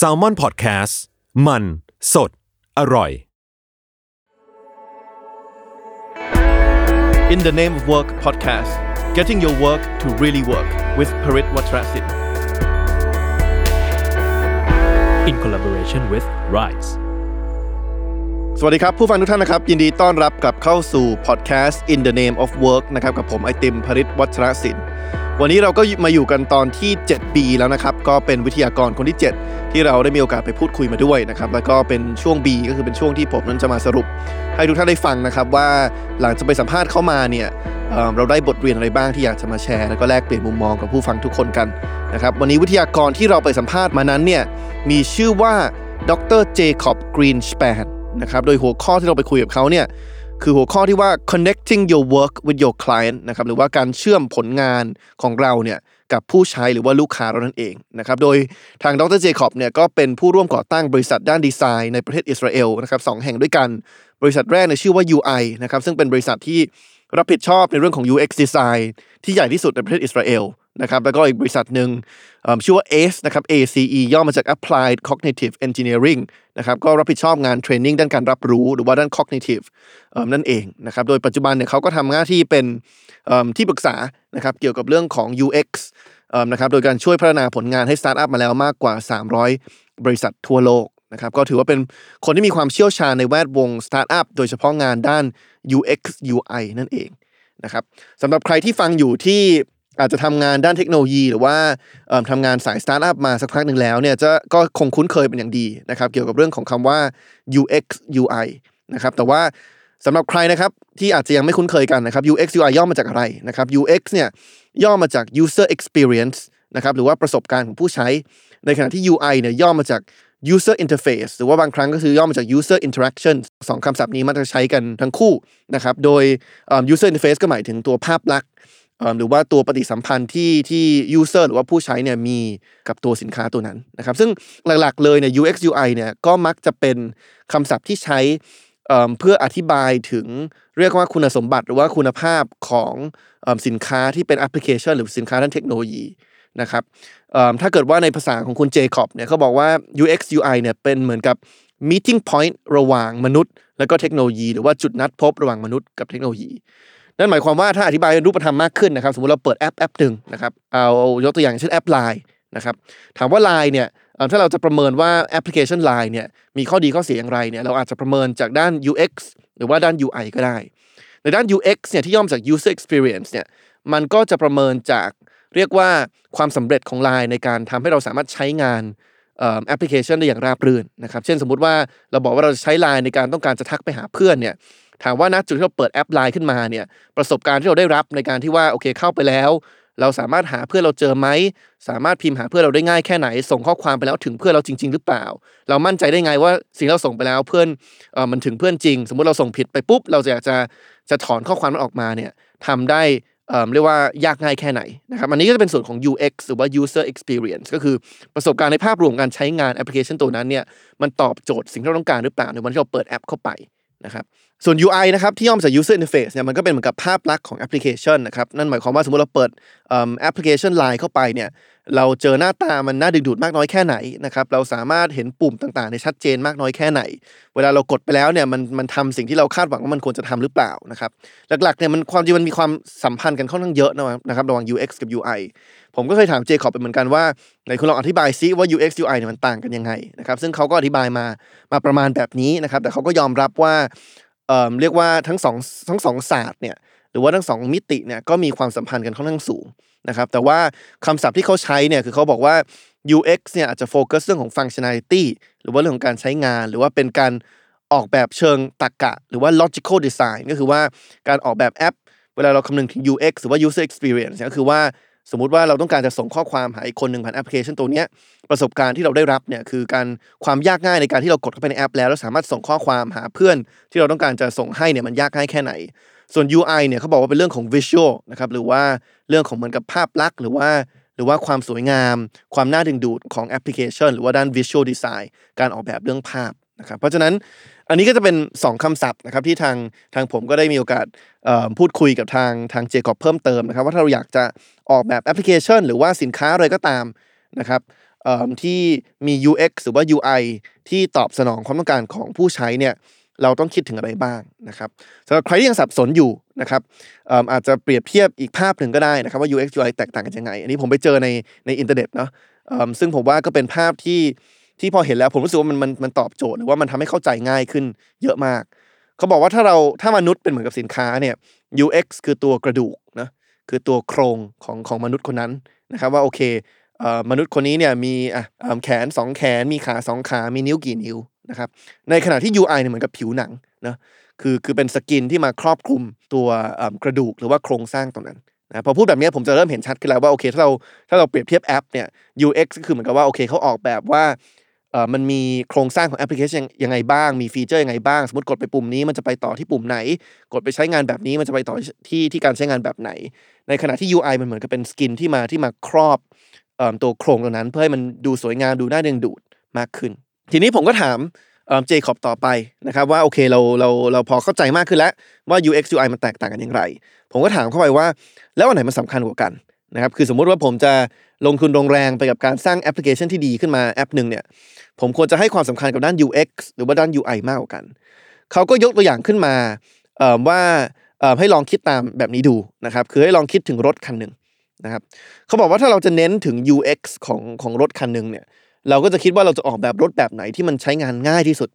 s a l ม o n PODCAST มัน สด อร่อย In the Name of Work podcast getting your work to really work with Parit Watrasit in collaboration with Rise สวัสดีครับ ผู้ฟังทุกท่านนะครับ ยินดีต้อนรับกลับเข้าสู่ podcast In the Name of Work นะครับ กับผมไอติมพริตวัชรศิลป์ วันนี้เราก็มาอยู่กันตอนที่ 7 ปีแล้วนะครับ ก็เป็นวิทยากรคนที่ 7 ที่เราได้มีโอกาสไปพูดคุยมาด้วยนะครับ แล้วก็เป็นช่วง B ก็คือเป็นช่วงที่ผมนั้นจะมาสรุป ให้ทุกท่านได้ฟังนะครับว่าหลังจากไปสัมภาษณ์เข้ามาเนี่ยเเราได้บทเรียนอะไรบ้างที่อยากจะมาแชร์ แล้วก็แลกเปลี่ยนมุมมองกับผู้ฟังทุกคนกันนะครับ วันนี้วิทยากรที่เราไปสัมภาษณ์มานั้นเนี่ยมีชื่อว่าดรเจคอบกรีนสเปนนะครับ โดยหัวข้อที่เราไปคุยกับเขาเนี่ย คือหัวข้อที่ว่า connecting your work with your client นะครับหรือว่าการเชื่อมผลงานของเราเนี่ยกับผู้ใช้หรือว่าลูกค้าเรานั่นเองนะครับโดยทางดรเจคอบเนี่ยก็เป็นผู้ร่วมก่อตั้งบริษัทด้านดีไซน์ในประเทศอิสราเอลนะครับสองแห่งด้วยกัน บริษัทแรกในชื่อว่า UI นะครับซึ่งเป็นบริษัทที่รับผิดชอบในเรื่องของ UX design ที่ใหญ่ที่สุดในประเทศอิสราเอล นะครับแล้วก็อีกบริษัทหนึ่งชื่อว่า ACE นะครับ ACE ย่อมาจาก Applied Cognitive Engineering นะครับก็รับผิดชอบงาน training ด้านการรับรู้หรือว่าด้าน cognitive นั่นเองนะครับโดยปัจจุบันเนี่ยเขาก็ทำหน้าที่เป็นที่ปรึกษานะครับเกี่ยวกับเรื่องของ UX นะครับโดยการช่วยพัฒนาผลงานให้สตาร์ทอัพมาแล้วมากกว่า 300 บริษัททั่วโลกนะครับก็ถือว่าเป็นคนที่มีความเชี่ยวชาญในแวดวงสตาร์ทอัพโดยเฉพาะงานด้าน UX UI นั่นเองนะครับสำหรับใครที่ฟังอยู่ที่ อาจจะทำงานด้านเทคโนโลยี หรือว่าเอิ่มทำงานสายสตาร์ทอัพมาสักพักหนึ่งแล้วเนี่ยจะก็คงคุ้นเคยเป็นอย่างดีนะครับ เกี่ยวกับเรื่องของคำว่า UX UI นะครับแต่ว่าสำหรับใครนะครับที่อาจจะยังไม่คุ้นเคยกันนะครับ UX UI ย่อมาจากอะไรนะครับ UX เนี่ยย่อมาจาก user experience นะครับหรือว่าประสบการณ์ของผู้ใช้ ในขณะที่ UI เนี่ยย่อมาจาก user interface หรือว่าบางครั้งก็คือย่อมาจาก user interaction สองคำศัพท์นี้มันจะใช้กันทั้งคู่นะครับ โดย user interface ก็หมายถึงตัวภาพลักษณ์ หรือว่าตัวปฏิสัมพันธ์ที่ที่ user หรือว่าผู้ใช้เนี่ยมีกับตัวสินค้าตัวนั้นนะครับซึ่งหลักๆเลยเนี่ย UX UI เนี่ยก็มักจะเป็นคำศัพท์ที่ใช้เเพื่ออธิบายถึงเรียกว่าคุณสมบัติหรือว่าคุณภาพของอสินค้าที่เป็นแอปพลิเคชัน หรือสินค้าด้านเทคโนโลยีนะครับถ้าเกิดว่าในภาษาของคุณเจคอบเนี่ยเขาบอกว่า UX UI เนี่ยเป็นเหมือนกับ meeting point ระหว่างมนุษย์ และก็เทคโนโลยี หรือว่าจุดนัดพบระหว่างมนุษย์กับเทคโนโลยี นั่นหมายความว่าถ้าอธิบายเป็นรูปธรรมมากขึ้นนะครับ สมมติเราเปิดแอปแอปหนึ่งนะครับเอายกตัวอย่างเช่นแอป Line นะครับถามว่า Line เนี่ยถ้าเราจะประเมินว่าแอปพลิเคชัน Line เนี่ยมีข้อดีข้อเสียอย่างไรเนี่ยเราอาจจะประเมินจากด้าน UX หรือว่าด้าน UI ก็ได้ ในด้าน UX เนี่ยที่ย่อมาจาก user experience เนี่ยมันก็จะประเมินจากเรียกว่าความสำเร็จของ Line ในการทำให้เราสามารถใช้งานแอปพลิเคชันได้อย่างราบรื่นนะครับ เช่นสมมุติว่าเราบอกว่าเราจะใช้ Line ในการต้องการจะทักไปหาเพื่อนเนี่ย ถามว่าณจุดที่เราเปิดแอป Line ขึ้นมาเนี่ยประสบการณ์ที่เราได้รับในการที่ว่าโอเคเข้าไปแล้ว เราสามารถหาเพื่อนเราเจอไหมสามารถพิมพ์หาเพื่อนเราได้ง่ายแค่ไหน ส่งข้อความไปแล้วถึงเพื่อนเราจริง ๆ หรือเปล่า เรามั่นใจได้ไงว่าสิ่งที่เราส่งไปแล้วเพื่อนเออมันถึงเพื่อนจริง สมมติเราส่งผิดไปปุ๊บ เราจะอยากจะจะถอนข้อความนั้นออกมาเนี่ยทำได้เอ่อเรียกว่ายากง่ายแค่ไหนนะครับอันนี้ก็จะเป็นส่วนของ UX หรือว่า user experience ก็คือประสบการณ์ในภาพรวมการใช้งานแอปพลิเคชันตัวนั้นเนี่ยมันตอบโจทย์สิ่งที่เราต้องการหรือเปล่าในวันที่เราเปิดแอปเข้าไปนะครับส่วน UI นะครับที่ย่อมาจาก user interface เนี่ยมันก็เป็นเหมือนกับภาพลักษณ์ของแอปพลิเคชันนะครับนั่นหมายความว่าสมมติเราเปิดแอปพลิเคชัน Line เข้าไปเนี่ยเราเจอหน้าตามันน่าดึงดูดมากน้อยแค่ไหนนะครับเราสามารถเห็นปุ่มต่างๆในชัดเจนมากน้อยแค่ไหน เวลาเรากดไปแล้วเนี่ยมันมันทำสิ่งที่เราคาดหวังว่ามันควรจะทำหรือเปล่านะครับหลักๆเนี่ยมันความจริงมันมีความสัมพันธ์กันค่อนข้างเยอะนะครับระหว่าง UX กับ UI ผมก็เคยถามเจคอบไปเหมือนกันว่าไหนคุณลองอธิบายซิว่า UX UI เนี่ยมันต่างกันยังไงนะครับซึ่งเขาก็อธิบายมามาประมาณแบบนี้นะครับแต่เขาก็ยอมรับว่า เอ่อเรียกว่าทั้งสองทั้งสองศาสตร์เนี่ยหรือว่าทั้งสองมิติเนี่ยก็มีความสัมพันธ์กันค่อนข้างสูงนะครับแต่ว่าคำศัพท์ที่เขาใช้เนี่ยคือเขาบอกว่า UX เนี่ยอาจจะโฟกัสเรื่องของ functionality หรือว่าเรื่องของการใช้งาน หรือว่าเป็นการออกแบบเชิงตรรกะ หรือว่า logical design ก็คือว่าการออกแบบแอป เวลาเราคำนึงถึง UX หรือว่า user experience ก็คือว่า สมมุติว่าเราต้องการจะส่งข้อความหาอีกคนหนึ่งผ่านแอปพลิเคชันตัวนี้ประสบการณ์ที่เราได้รับเนี่ยคือการความยากง่ายในการที่เรากดเข้าไปในแอป แล้วแล้วสามารถส่งข้อความหาเพื่อน ที่เราต้องการจะส่งให้เนี่ยมันยากง่ายแค่ไหน ส่วน UI เนี่ยเขาบอกว่าเป็นเรื่องของ visual นะครับหรือว่าเรื่องของเหมือนกับภาพลักษณ์หรือว่าหรือว่าความสวยงาม ความน่าดึงดูดของแอปพลิเคชัน หรือว่าด้าน visual design การออกแบบเรื่องภาพ นะครับเพราะฉะนั้นอันนี้ก็จะเป็น 2คำศัพท์นะครับที่ทางทางผมก็ได้มีโอกาสพูดคุยกับทางทางเจคอบเพิ่มเติมนะครับว่าถ้าเราอยากจะออกแบบแอปพลิเคชัน หรือว่าสินค้าอะไรก็ตามนะครับที่มี UX หรือว่า UI ที่ตอบสนองความต้องการของผู้ใช้เนี่ยเราต้องคิดถึงอะไรบ้างนะครับสำหรับใครที่ยังสับสนอยู่นะครับอาจจะเปรียบเทียบอีกภาพหนึ่งก็ได้นะครับว่า UX UI แตกต่างกันยังไง อันนี้ผมไปเจอในในอินเทอร์เน็ตเนาะซึ่งผมว่าก็เป็นภาพที่ ที่พอเห็นแล้วผมรู้สึกว่ามันมันมันตอบโจทย์หรือว่ามันทำให้เข้าใจง่ายขึ้นเยอะมาก เขาบอกว่าถ้าเราถ้ามนุษย์เป็นเหมือนกับสินค้าเนี่ย UX คือตัวกระดูกนะคือตัวโครงของของมนุษย์คนนั้นนะครับว่าโอเคเอ่อมนุษย์คนนี้เนี่ยมีอะเอิ่มแขนสองแขน มีขาสองขา มีนิ้วกี่นิ้วนะครับในขณะที่ UI เนี่ยเหมือนกับผิวหนังนะคือคือเป็นสกินที่มาครอบคลุมตัวกระดูกหรือว่าโครงสร้างตรงนั้นนะพอพูดแบบนี้ผมจะเริ่มเห็นชัดขึ้นแล้วว่าโอเคถ้าเราถ้าเราเปรียบเทียบแอปเนี่ย UX ก็คือเหมือนกับว่าโอเคเขาออกแบบว่า มันมีโครงสร้างของแอปพลิเคชันยังไงบ้าง มีฟีเจอร์ยังไงบ้าง สมมติกดไปปุ่มนี้มันจะไปต่อที่ปุ่มไหน กดไปใช้งานแบบนี้มันจะไปต่อที่ที่การใช้งานแบบไหน ในขณะที่ UI มันเหมือนกับเป็น skin ที่มาที่มาครอบเอ่อตัวโครงตรงนั้น เพื่อให้มันดูสวยงามดูน่าดึงดูดมากขึ้น ทีนี้ผมก็ถามเจคอบต่อไปนะครับว่าโอเคเราเราเราพอเข้าใจมากขึ้นแล้วว่า UX UI มันแตกต่างกันอย่างไร ผมก็ถามเข้าไปว่า แล้วอันไหนมันสำคัญกว่ากัน นะครับคือสมมุติว่าผมจะลงทุนลงแรงไปกับการสร้างแอปพลิเคชันที่ดีขึ้นมาแอปหนึ่งเนี่ยผมควรจะให้ความสำคัญกับด้าน UX หรือว่าด้าน UI มากกว่ากันเขาก็ยกตัวอย่างขึ้นมาว่าให้ลองคิดตามแบบนี้ดูนะครับคือให้ลองคิดถึงรถคันหนึ่งนะครับเขาบอกว่าถ้าเราจะเน้นถึง UX ของของรถคันหนึ่งเนี่ยเราก็จะคิดว่าเราจะออกแบบรถแบบไหนที่มันใช้งานง่ายที่สุด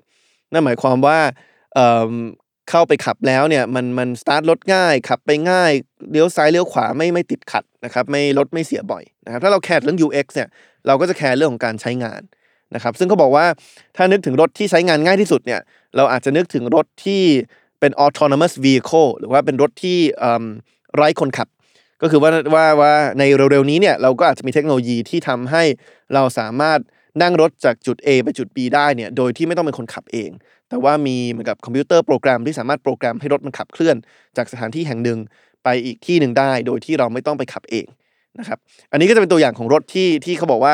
นั่นหมายความว่า เข้าไปขับแล้วเนี่ยมันมันสตาร์ทรถง่ายขับไปง่ายเลี้ยวซ้ายเลี้ยวขวาไม่ไม่ติดขัดนะครับไม่รถไม่เสียบ่อยนะครับถ้าเราแคร์เรื่อง UX เนี่ยเราก็จะแคร์เรื่องของการใช้งานนะครับซึ่งเขาบอกว่าถ้านึกถึงรถที่ใช้งานง่ายที่สุดเนี่ยเราอาจจะนึกถึงรถที่เป็น autonomous vehicle หรือว่าเป็นรถที่อืมไร้คนขับ ก็คือว่าว่าว่าในเร็วๆนี้เนี่ยเราก็อาจจะมีเทคโนโลยีที่ทำให้เราสามารถ นั่งรถจากจุด A ไปจุด B ได้เนี่ยโดยที่ไม่ต้องเป็นคนขับเอง แต่ว่ามีเหมือนกับคอมพิวเตอร์โปรแกรมที่สามารถโปรแกรมให้รถมันขับเคลื่อน จากสถานที่แห่งหนึ่งไปอีกที่หนึ่งได้ โดยที่เราไม่ต้องไปขับเองนะครับอันนี้ก็จะเป็นตัวอย่างของรถที่ที่เขาบอกว่า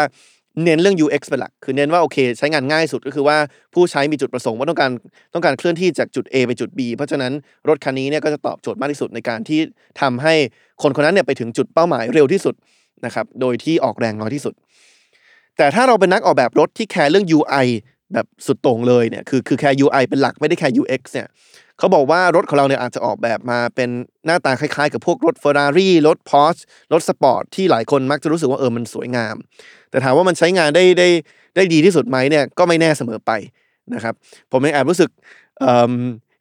เน้นเรื่อง UX เป็นหลัก คือเน้นว่าโอเค ใช้งานง่ายสุดก็คือว่าผู้ใช้มีจุดประสงค์ว่าต้องการต้องการเคลื่อนที่จากจุด A ไปจุด B เพราะฉะนั้นรถคันนี้เนี่ยก็จะตอบโจทย์มากที่สุดในการที่ทำให้คนคนนั้นเนี่ยไปถึงจุดเป้าหมายเร็วที่สุดนะครับ โดยที่ออกแรงน้อยที่สุด แต่ถ้าเราเป็นนักออกแบบรถที่แคร์เรื่อง UI แบบสุดโต่งเลยเนี่ยคือคือแคร์ UI เป็นหลักไม่ได้แคร์ UX เนี่ยเขาบอกว่ารถของเราเนี่ยอาจจะออกแบบมาเป็นหน้าตาคล้ายๆ กับพวกรถ Ferrari รถ Porsche รถสปอร์ตที่หลายคนมักจะรู้สึกว่าเออมันสวยงาม แต่ถามว่ามันใช้งานได้ได้ได้ดีที่สุดไหมเนี่ยก็ไม่แน่เสมอไปนะครับผมเองแอบรู้สึกเอิ่ม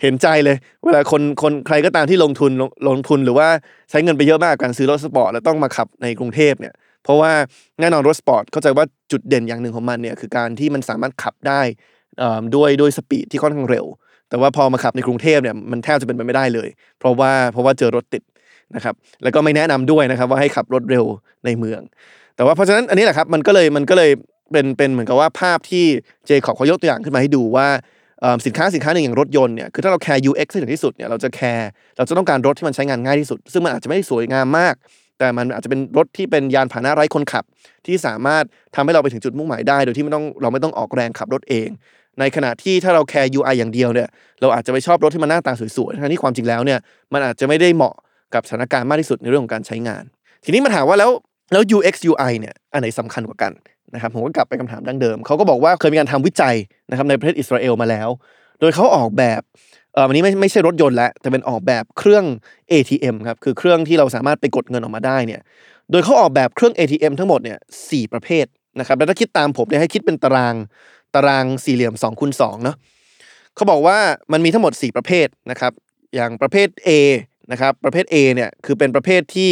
เห็นใจเลย เวลาคนคนใครก็ตามที่ลงทุนลงลงทุนหรือว่าใช้เงินไปเยอะมากการซื้อรถสปอร์ตแล้วต้องมาขับในกรุงเทพเนี่ย เพราะว่าแน่นอนรถสปอร์ตเข้าใจว่าจุดเด่นอย่างหนึ่งของมันเนี่ยคือการที่มันสามารถขับได้ด้วยด้วยสปีดที่ค่อนข้างเร็ว แต่ว่าพอมาขับในกรุงเทพเนี่ยมันแทบจะเป็นไปไม่ได้เลย เพราะว่าเพราะว่าเจอรถติดนะครับแล้วก็ไม่แนะนำด้วยนะครับว่าให้ขับรถเร็วในเมือง แต่ว่าเพราะฉะนั้นอันนี้แหละครับมันก็เลยมันก็เลยเป็นเป็นเหมือนกับว่าภาพที่เจคอบเขายกตัวอย่างขึ้นมาให้ดูว่าสินค้าสินค้าหนึ่งอย่างรถยนต์เนี่ยคือถ้าเราแคร์ UX ให้ถึงที่สุดเนี่ยเราจะแคร์เราจะต้องการรถที่มันใช้งานง่ายที่สุด ซึ่งมันอาจจะไม่ได้สวยงามมาก แต่มันอาจจะเป็นรถที่เป็นยานพาหนะไร้คนขับ ที่สามารถทำให้เราไปถึงจุดมุ่งหมายได้ โดยที่ไม่ต้องเราไม่ต้องออกแรงขับรถเอง ในขณะที่ถ้าเราแคร์ UI อย่างเดียวเนี่ยเราอาจจะไปชอบรถที่มันหน้าตาสวยๆทั้งที่ความจริงแล้วเนี่ยมันอาจจะไม่ได้เหมาะกับสถานการณ์มากที่สุดในเรื่องของการใช้งาน ทีนี้มาถามว่าแล้วแล้ว UX UI เนี่ยอันไหนสำคัญกว่ากันนะครับผมก็กลับไปคำถามดั้งเดิมเขาก็บอกว่าเคยมีการทำวิจัยนะครับในประเทศอิสราเอลมาแล้ว โดยเขาออกแบบ เออวันนี้ไม่ไม่ใช่รถยนต์แล้วแต่เป็นออกแบบเครื่อง ATM ครับคือเครื่องที่เราสามารถไปกดเงินออกมาได้เนี่ยโดยเขาออกแบบเครื่อง ATM ทั้งหมดเนี่ยสี่ประเภทนะครับแล้วถ้าคิดตามผมเนี่ยให้คิดเป็นตารางตารางสี่เหลี่ยม2คูณ2เนาะเขาบอกว่ามันมีทั้งหมด 4 ประเภทนะครับอย่างประเภท A นะครับประเภท A เนี่ยคือเป็นประเภทที่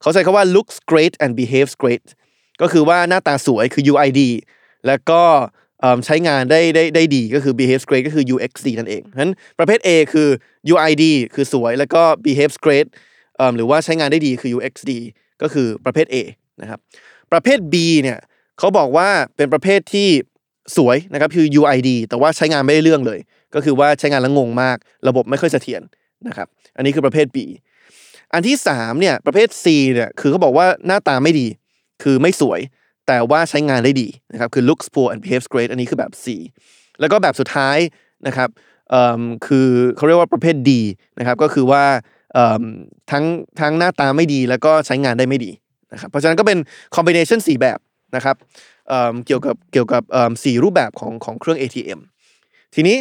เขาใช้คำว่า looks great and behaves great ก็คือว่าหน้าตาสวยคือ UID แล้วก็ ใช้งานได้ได้ได้ดีก็คือ behaves great ก็คือ UXD นั่นเองฉะนั้นประเภท A คือ UID คือสวย แล้วก็ behaves great หรือว่าใช้งานได้ดีคือ UXD ก็คือประเภท A นะครับ ประเภท B เนี่ยเขาบอกว่าเป็นประเภทที่สวยนะครับคือ UID แต่ว่าใช้งานไม่ได้เรื่องเลย ก็คือว่าใช้งานแล้วงงมาก ระบบไม่ค่อยเสถียรนะครับ อันนี้คือประเภท B อันที่3เนี่ยประเภท C เนี่ยคือเขาบอกว่าหน้าตาไม่ดี คือไม่สวย แต่ว่าใช้งานได้ดีนะครับคือ looks poor and behaves great อันนี้คือแบบ C แล้วก็แบบสุดท้ายนะครับคือเขาเรียกว่าประเภท D นะครับก็คือว่าทั้งทั้งหน้าตาไม่ดีแล้วก็ใช้งานได้ไม่ดีนะครับเพราะฉะนั้นก็เป็น combination 4แบบนะครับเเกี่ยวกับเกี่ยวกับสี่รูปแบบของของเครื่อง ATM ทีนี้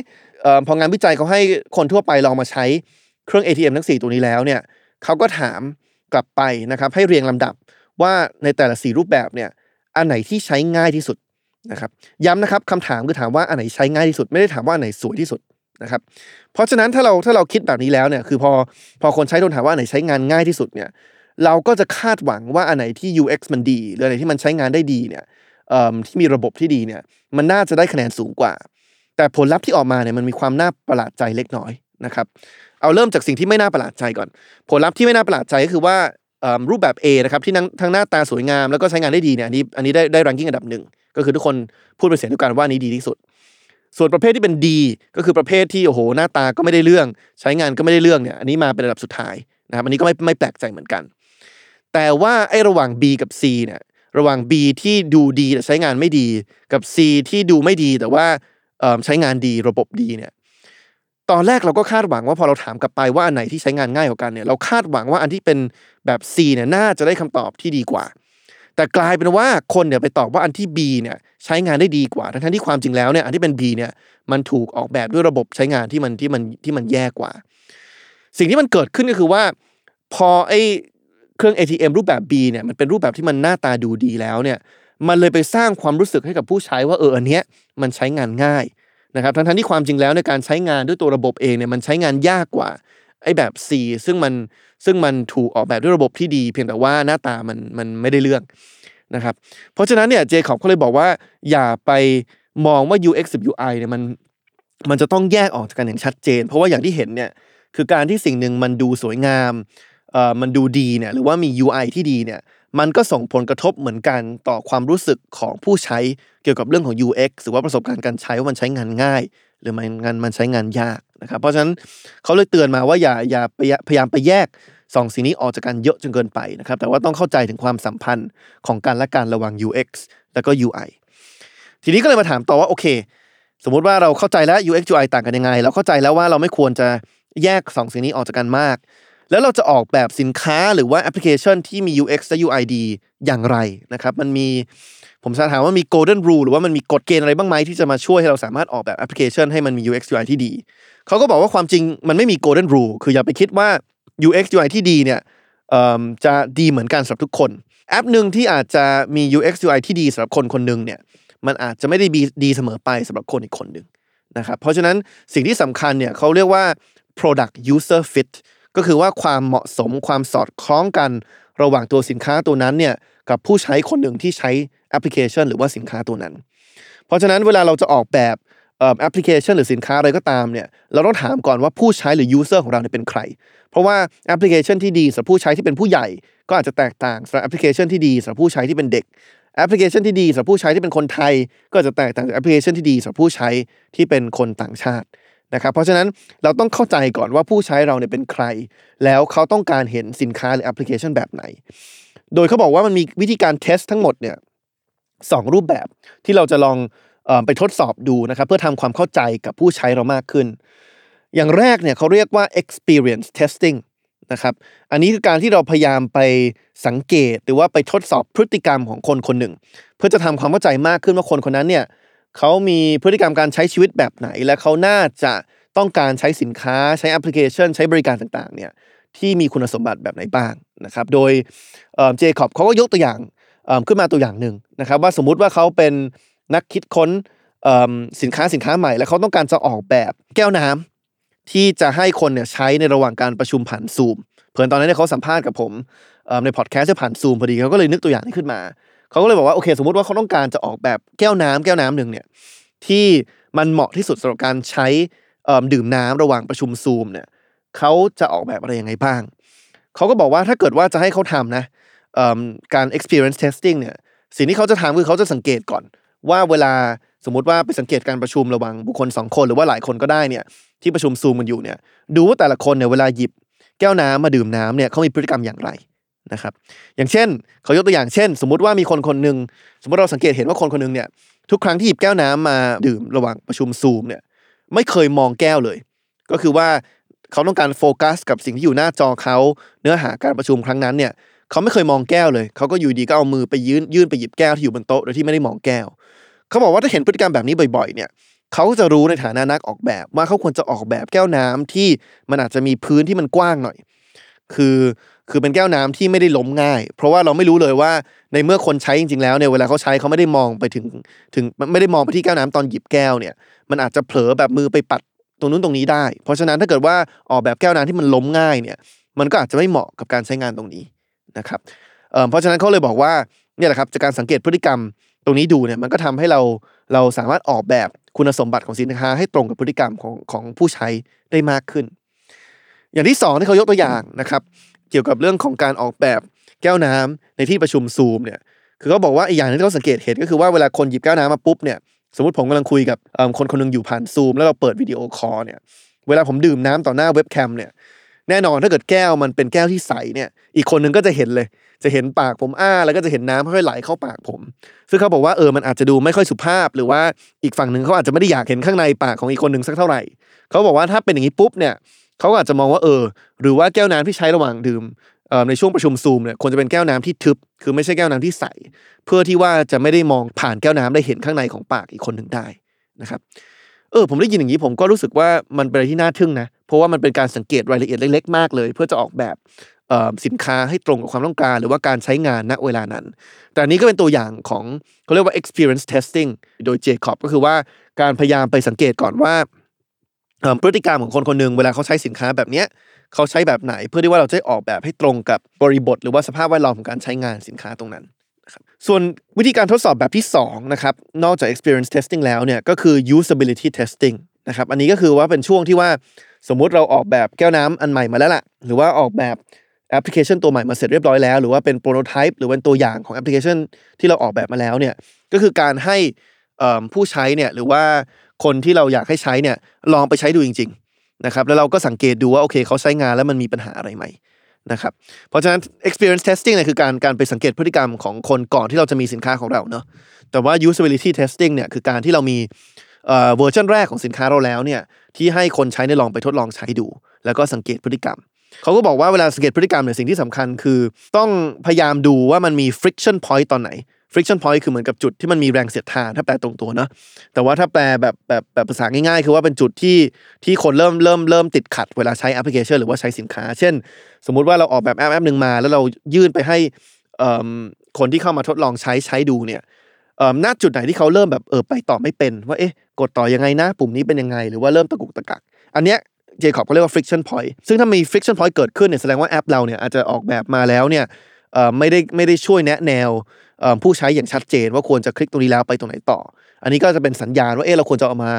พองานวิจัยเขาให้คนทั่วไปลองมาใช้เครื่อง ATM ทั้ง 4 ตัวนี้แล้วเนี่ยเขาก็ถามกลับไปนะครับให้เรียงลำดับว่าในแต่ละ 4 รูปแบบเนี่ย อันไหนที่ใช้ง่ายที่สุดนะครับ ย้ำนะครับคำถามคือถามว่าอันไหนใช้ง่ายที่สุด ไม่ได้ถามว่าอันไหนสวยที่สุดนะครับ เพราะฉะนั้นถ้าเราถ้าเราคิดแบบนี้แล้วเนี่ยคือพอพอคนใช้โดนถามว่าอันไหนใช้งานง่ายที่สุดเนี่ยเราก็จะคาดหวังว่าอันไหนที่ UX มันดี หรืออันไหนที่มันใช้งานได้ดีเนี่ยเอ่อที่มีระบบที่ดีเนี่ยมันน่าจะได้คะแนนสูงกว่า แต่ผลลัพธ์ที่ออกมาเนี่ยมันมีความน่าประหลาดใจเล็กน้อยนะครับเอาเริ่มจากสิ่งที่ไม่น่าประหลาดใจก่อน ผลลัพธ์ที่ไม่น่าประหลาดใจก็คือว่า รูปแบบ A นะครับที่ทั้งหน้าตาสวยงามแล้วก็ใช้งานได้ดีเนี่ยอันนี้อันนี้ได้ได้รังกิ้งอันดับหนึ่งก็คือทุกคนพูดเป็นเสียงเดียวกันว่านี้ดีที่สุด ส่วนประเภทที่เป็น D ก็คือประเภทที่โอ้โหหน้าตาก็ไม่ได้เรื่อง ใช้งานก็ไม่ได้เรื่องเนี่ยอันนี้มาเป็นระดับสุดท้ายนะครับอันนี้ก็ไม่ไม่แปลกใจเหมือนกัน แต่ว่าไอ้ระหว่าง B กับ C เนี่ยระหว่าง B ที่ดูดีแต่ใช้งานไม่ดีกับ C ที่ดูไม่ดีแต่ว่าใช้งานดีระบบดีเนี่ย ตอนแรกเราก็คาดหวังว่าพอเราถามกลับไปว่าอันไหนที่ใช้งานง่ายกว่ากันเนี่ยเราคาดหวังว่าอันที่เป็นแบบ C เนี่ยน่าจะได้คำตอบที่ดีกว่า แต่กลายเป็นว่าคนเนี่ยไปตอบว่าอันที่ B เนี่ยใช้งานได้ดีกว่า ทั้งที่ความจริงแล้วเนี่ยอันที่เป็น B เนี่ยมันถูกออกแบบด้วยระบบใช้งานที่มันที่มันที่มันแย่กว่า สิ่งที่มันเกิดขึ้นก็คือว่า พอไอ้เครื่อง ATM รูปแบบ B เนี่ยมันเป็นรูปแบบที่มันหน้าตาดูดีแล้วเนี่ยมันเลยไปสร้างความรู้สึกให้กับผู้ใช้ว่าเอออันเนี้ยมันใช้งานง่าย นะครับทั้งๆที่ความจริงแล้วในการใช้งานด้วยตัวระบบเองเนี่ยมันใช้งานยากกว่าไอ้แบบ C ซึ่งมันซึ่งมันถูกออกแบบด้วยระบบที่ดี เพียงแต่ว่าหน้าตามันมันไม่ได้เรื่องนะครับเพราะฉะนั้นเนี่ยเจคอบเขาเลยบอกว่า อย่าไปมองว่า UX กับ UI เนี่ยมันมันจะต้องแยกออกจากกันอย่างชัดเจน เพราะว่าอย่างที่เห็นเนี่ยคือการที่สิ่งหนึ่งมันดูสวยงามเอ่อมันดูดีเนี่ยหรือว่ามี UI ที่ดีเนี่ยมันก็ส่งผลกระทบเหมือนกันต่อความรู้สึกของผู้ใช้ เกี่ยวกับเรื่องของ UX หรือว่าประสบการณ์การใช้ว่ามันใช้งานง่าย หรือมันงานมันใช้งานยากนะครับ เพราะฉะนั้นเขาเลยเตือนมาว่าอย่าอย่าพยายามไปแยกสองสิ่งนี้ออกจากกันเยอะจนเกินไปนะครับ แต่ว่าต้องเข้าใจถึงความสัมพันธ์ของการและการระหว่าง UX แล้วก็ UI ทีนี้ก็เลยมาถามต่อว่าโอเค สมมุติว่าเราเข้าใจแล้ว UX UI ต่างกันยังไง เราเข้าใจแล้วว่าเราไม่ควรจะแยกสองสิ่งนี้ออกจากกันมาก แล้วเราจะออกแบบสินค้าหรือว่าแอปพลิเคชันที่มี UX และ UI ดีอย่างไรนะครับ มันมี ผมจะถามว่ามี golden rule หรือว่ามันมีกฎเกณฑ์อะไรบ้างไหมที่จะมาช่วยให้เราสามารถออกแบบแอปพลิเคชันให้มันมี UX UI ที่ดี เขาก็บอกว่าความจริงมันไม่มี golden rule คืออย่าไปคิดว่า UX UI ที่ดีเนี่ยจะดีเหมือนกันสำหรับทุกคน แอปหนึ่งที่อาจจะมี UX UI ที่ดีสำหรับคนคนหนึ่งเนี่ยมันอาจจะไม่ได้ดีดีเสมอไปสำหรับคนอีกคนหนึ่งนะครับเพราะฉะนั้นสิ่งที่สำคัญเนี่ยเขาเรียกว่า product user fit ก็คือว่าความเหมาะสมความสอดคล้องกันระหว่างตัวสินค้าตัวนั้นเนี่ยกับผู้ใช้คนหนึ่งที่ใช้แอปพลิเคชัน หรือว่าสินค้าตัวนั้น เพราะฉะนั้นเวลาเราจะออกแบบแอปพลิเคชันหรือสินค้าอะไรก็ตามเนี่ยเราต้องถามก่อนว่าผู้ใช้หรือ user ของเราเนี่ยเป็นใคร เพราะว่าแอปพลิเคชันที่ดีสำหรับผู้ใช้ที่เป็นผู้ใหญ่ ก็อาจจะแตกต่างสำหรับแอปพลิเคชันที่ดีสำหรับผู้ใช้ที่เป็นเด็กแอปพลิเคชันที่ดีสำหรับผู้ใช้ที่เป็นคนไทย ก็จะแตกต่างจากแอปพลิเคชันที่ดีสำหรับผู้ใช้ที่เป็นคนต่างชาติ นะครับเพราะฉะนั้นเราต้องเข้าใจก่อนว่าผู้ใช้เราเนี่ยเป็นใคร แล้วเขาต้องการเห็นสินค้าหรือแอปพลิเคชันแบบไหน โดยเขาบอกว่ามันมีวิธีการเทสทั้งหมดเนี่ยสองรูปแบบที่เราจะลองออไปทดสอบดูนะครับเพื่อทำความเข้าใจกับผู้ใช้เรามากขึ้น อย่างแรกเนี่ยเขาเรียกว่า experience testing นะครับอันนี้คือการที่เราพยายามไปสังเกต หรือว่าไปทดสอบพฤติกรรมของคนคนหนึ่ง เพื่อจะทำความเข้าใจมากขึ้นว่าคนคนนั้นเนี่ย เขามีพฤติกรรมการใช้ชีวิตแบบไหน และเขาน่าจะต้องการใช้สินค้าใช้แอปพลิเคชัน ใช้บริการต่างๆเนี่ยที่มีคุณสมบัติแบบไหนบ้างนะครับ โดยเจคอบเขาก็ยกตัวอย่างขึ้นมาตัวอย่างหนึ่งนะครับ ว่าสมมุติว่าเขาเป็นนักคิดค้นสินค้าสินค้าใหม่ แล้วเขาต้องการจะออกแบบแก้วน้ำที่จะให้คนเนี่ยใช้ในระหว่างการประชุมผ่านซูมเพื่อนตอนนั้นเนี่ยเขาสัมภาษณ์กับผมในพอดแคสต์จะผ่านซูมพอดีเขาก็เลยนึกตัวอย่างนี้ขึ้นมา เขาก็เลยบอกว่าโอเค สมมติว่าเขาต้องการจะออกแบบแก้วน้ำแก้วน้ำหนึ่งเนี่ยที่มันเหมาะที่สุดสำหรับการใช้ดื่มน้ำระหว่างประชุมซูมเนี่ยเขาจะออกแบบอะไรยังไงบ้างเขาก็บอกว่าถ้าเกิดว่าจะให้เขาทำนะการ experience testing เนี่ยสิ่งที่เขาจะทำคือเขาจะสังเกตก่อน ว่าเวลาสมมติว่าไปสังเกตการประชุมระหว่างบุคคลสองคนหรือว่าหลายคนก็ได้เนี่ยที่ประชุมซูมกันอยู่เนี่ยดูว่าแต่ละคนเนี่ยเวลาหยิบแก้วน้ำมาดื่มน้ำเนี่ยเขามีพฤติกรรมอย่างไร นะครับอย่างเช่นเขายกตัวอย่างเช่น สมมุติว่ามีคนคนหนึ่งสมมติเราสังเกตเห็นว่าคนคนหนึงเนี่ยทุกครั้งที่หยิบแก้วน้ำมาดื่มระหว่างประชุมซูมเนี่ยไม่เคยมองแก้วเลย ก็คือว่าเขาต้องการโฟกัส กับสิ่งที่อยู่หน้าจอเขาเนื้อหาการประชุมครั้งนั้นเนี่ยเขาไม่เคยมองแก้วเลยเขาก็อยู่ดีก็เอามือไปยื่นยื่นไปหยิบแก้วที่อยู่บนโต๊ะโดยที่ไม่ได้มองแก้ว เขาบอกว่าถ้าเห็นพฤติกรรมแบบนี้บ่อยๆเนี่ยเขาจะรู้ในฐานะนักออกแบบ ว่าเขาควรจะออกแบบแก้วน้ำที่มันอาจจะมีพื้นที่มันกว้างหน่อย คือ คือเป็นแก้วน้ำที่ไม่ได้ล้มง่าย เพราะว่าเราไม่รู้เลยว่าในเมื่อคนใช้จริง ๆ แล้วเนี่ยเวลาเขาใช้เขาไม่ได้มองไปถึงถึงไม่ได้มองไปที่แก้วน้ำตอนหยิบแก้วเนี่ย มันอาจจะเผลอแบบมือไปปัดตรงนู้นตรงนี้ได้ เพราะฉะนั้นถ้าเกิดว่าออกแบบแก้วน้ำที่มันล้มง่ายเนี่ย มันก็อาจจะไม่เหมาะกับการใช้งานตรงนี้นะครับเเพราะฉะนั้นเขาเลยบอกว่าเนี่ยแหละครับจากการสังเกตพฤติกรรมตรงนี้ดูเนี่ยมันก็ทำให้เราเราสามารถออกแบบคุณสมบัติของสินค้าให้ตรงกับพฤติกรรมของของผู้ใช้ได้มากขึ้น อย่างที่สองที่เขายกตัวอย่างนะครับ เกี่ยวกับเรื่องของการออกแบบแก้วน้ำในที่ประชุมซูมเนี่ยคือเขาบอกว่าอีกอย่างนึงที่เขาสังเกตเห็นก็คือว่าเวลาคนหยิบแก้วน้ำมาปุ๊บเนี่ยสมมติผมกำลังคุยกับคนคนหนึ่งอยู่ผ่านซูมแล้วเราเปิดวิดีโอคอลเนี่ยเวลาผมดื่มน้ำต่อหน้าเว็บแคมเนี่ยแน่นอนถ้าเกิดแก้วมันเป็นแก้วที่ใสเนี่ยอีกคนหนึ่งก็จะเห็นเลย จะเห็นปากผมอ้า แล้วก็จะเห็นน้ำค่อยๆไหลเข้าปากผม ซึ่งเขาบอกว่าเออมันอาจจะดูไม่ค่อยสุภาพ หรือว่าอีกฝั่งหนึ่งเขาอาจจะไม่ได้อยากเห็นข้างในปากของอีกคนหนึ่งสักเท่าไหร่เขาบอกว่าถ้าเป็นอย่างนี้ปุ๊บเนี่ย เขาอาจจะมองว่าเออ หรือว่าแก้วน้ำที่ใช้ระหว่างดื่มในช่วงประชุมซูมเนี่ยควรจะเป็นแก้วน้ำที่ทึบ คือไม่ใช่แก้วน้ำที่ใส เพื่อที่ว่าจะไม่ได้มองผ่านแก้วน้ำได้เห็นข้างในของปากอีกคนหนึ่งได้นะครับ เออผมได้ยินอย่างนี้ผมก็รู้สึกว่ามันเป็นอะไรที่น่าทึ่งนะ เพราะว่ามันเป็นการสังเกตรายละเอียดเล็กๆมากเลย เพื่อจะออกแบบสินค้าให้ตรงกับความต้องการ หรือว่าการใช้งานณเวลานั้น แต่นี้ก็เป็นตัวอย่างของเขาเรียกว่า experience testing โดยเจคอบก็คือว่าการพยายามไปสังเกตก่อนว่า พฤติกรรมของคนคนหนึ่งเวลาเขาใช้สินค้าแบบเนี้ยเขาใช้แบบไหนเพื่อที่ว่าเราจะออกแบบให้ตรงกับบริบท หรือว่าสภาพแวดล้อมของการใช้งานสินค้าตรงนั้นส่วนวิธีการทดสอบแบบที่2นะครับนอกจาก experience testing แล้วเนี่ยก็คือ usability testing นะครับอันนี้ก็คือว่าเป็นช่วงที่ว่าสมมุติเราออกแบบแก้วน้ำอันใหม่มาแล้วล่ะ หรือว่าออกแบบแอปพลิเคชันตัวใหม่มาเสร็จเรียบร้อยแล้ว หรือว่าเป็น prototype หรือเป็นตัวอย่างของแอปพลิเคชันที่เราออกแบบมาแล้วเนี่ยก็คือการให้ผู้ใช้เนี่ยหรือว่า คนที่เราอยากให้ใช้เนี่ยลองไปใช้ดูจริง ๆนะครับ แล้วเราก็สังเกตดูว่าโอเคเขาใช้งานแล้วมันมีปัญหาอะไรไหมนะครับ เพราะฉะนั้น experience testing เนี่ยคือการการไปสังเกตพฤติกรรมของคนก่อนที่เราจะมีสินค้าของเราเนาะแต่ว่า usability testing เนี่ยคือการที่เรามีเอ่อเวอร์ชันแรกของสินค้าเราแล้วเนี่ยที่ให้คนใช้ได้ลองไปทดลองใช้ดู แล้วก็สังเกตพฤติกรรมเขาก็บอกว่าเวลาสังเกตพฤติกรรมเนี่ยสิ่งที่สำคัญคือ ต้องพยายามดูว่ามันมี friction point ตอนไหน friction point คือเหมือนกับจุดที่มันมีแรงเสียดทานถ้าแปลตรงตัวเนาะแต่ว่าถ้าแปลแบบแบบแบบภาษาง่ายๆ คือว่าเป็นจุดที่ที่คนเริ่มเริ่มเริ่มติดขัดเวลาใช้แอปพลิเคชันหรือว่าใช้สินค้า เช่น สมมุติว่าเราออกแบบแอปแอปหนึ่งมา แล้วเรายื่นไปให้คนที่เข้ามาทดลองใช้ใช้ดูเนี่ยณจุดไหนที่เขาเริ่มแบบเออไปต่อไม่เป็น ว่าเอ๊ะกดต่อยังไงนะปุ่มนี้เป็นยังไง หรือว่าเริ่มตะกุกตะกัก อันเนี้ยเจคอบเขาเรียกว่า friction point ซึ่งถ้ามี friction point เกิดขึ้นเนี่ยแสดงว่าแอปเราเนี่ยอาจจะออกแบบมาแล้วเนี่ย ไม่ได้ไม่ได้ช่วยแนะแนวผู้ใช้อย่างชัดเจนว่าควรจะคลิกตรงนี้แล้วไปตรงไหนต่อ อันนี้ก็จะเป็นสัญญาณว่าเอ๊ะเราควรจะเอามา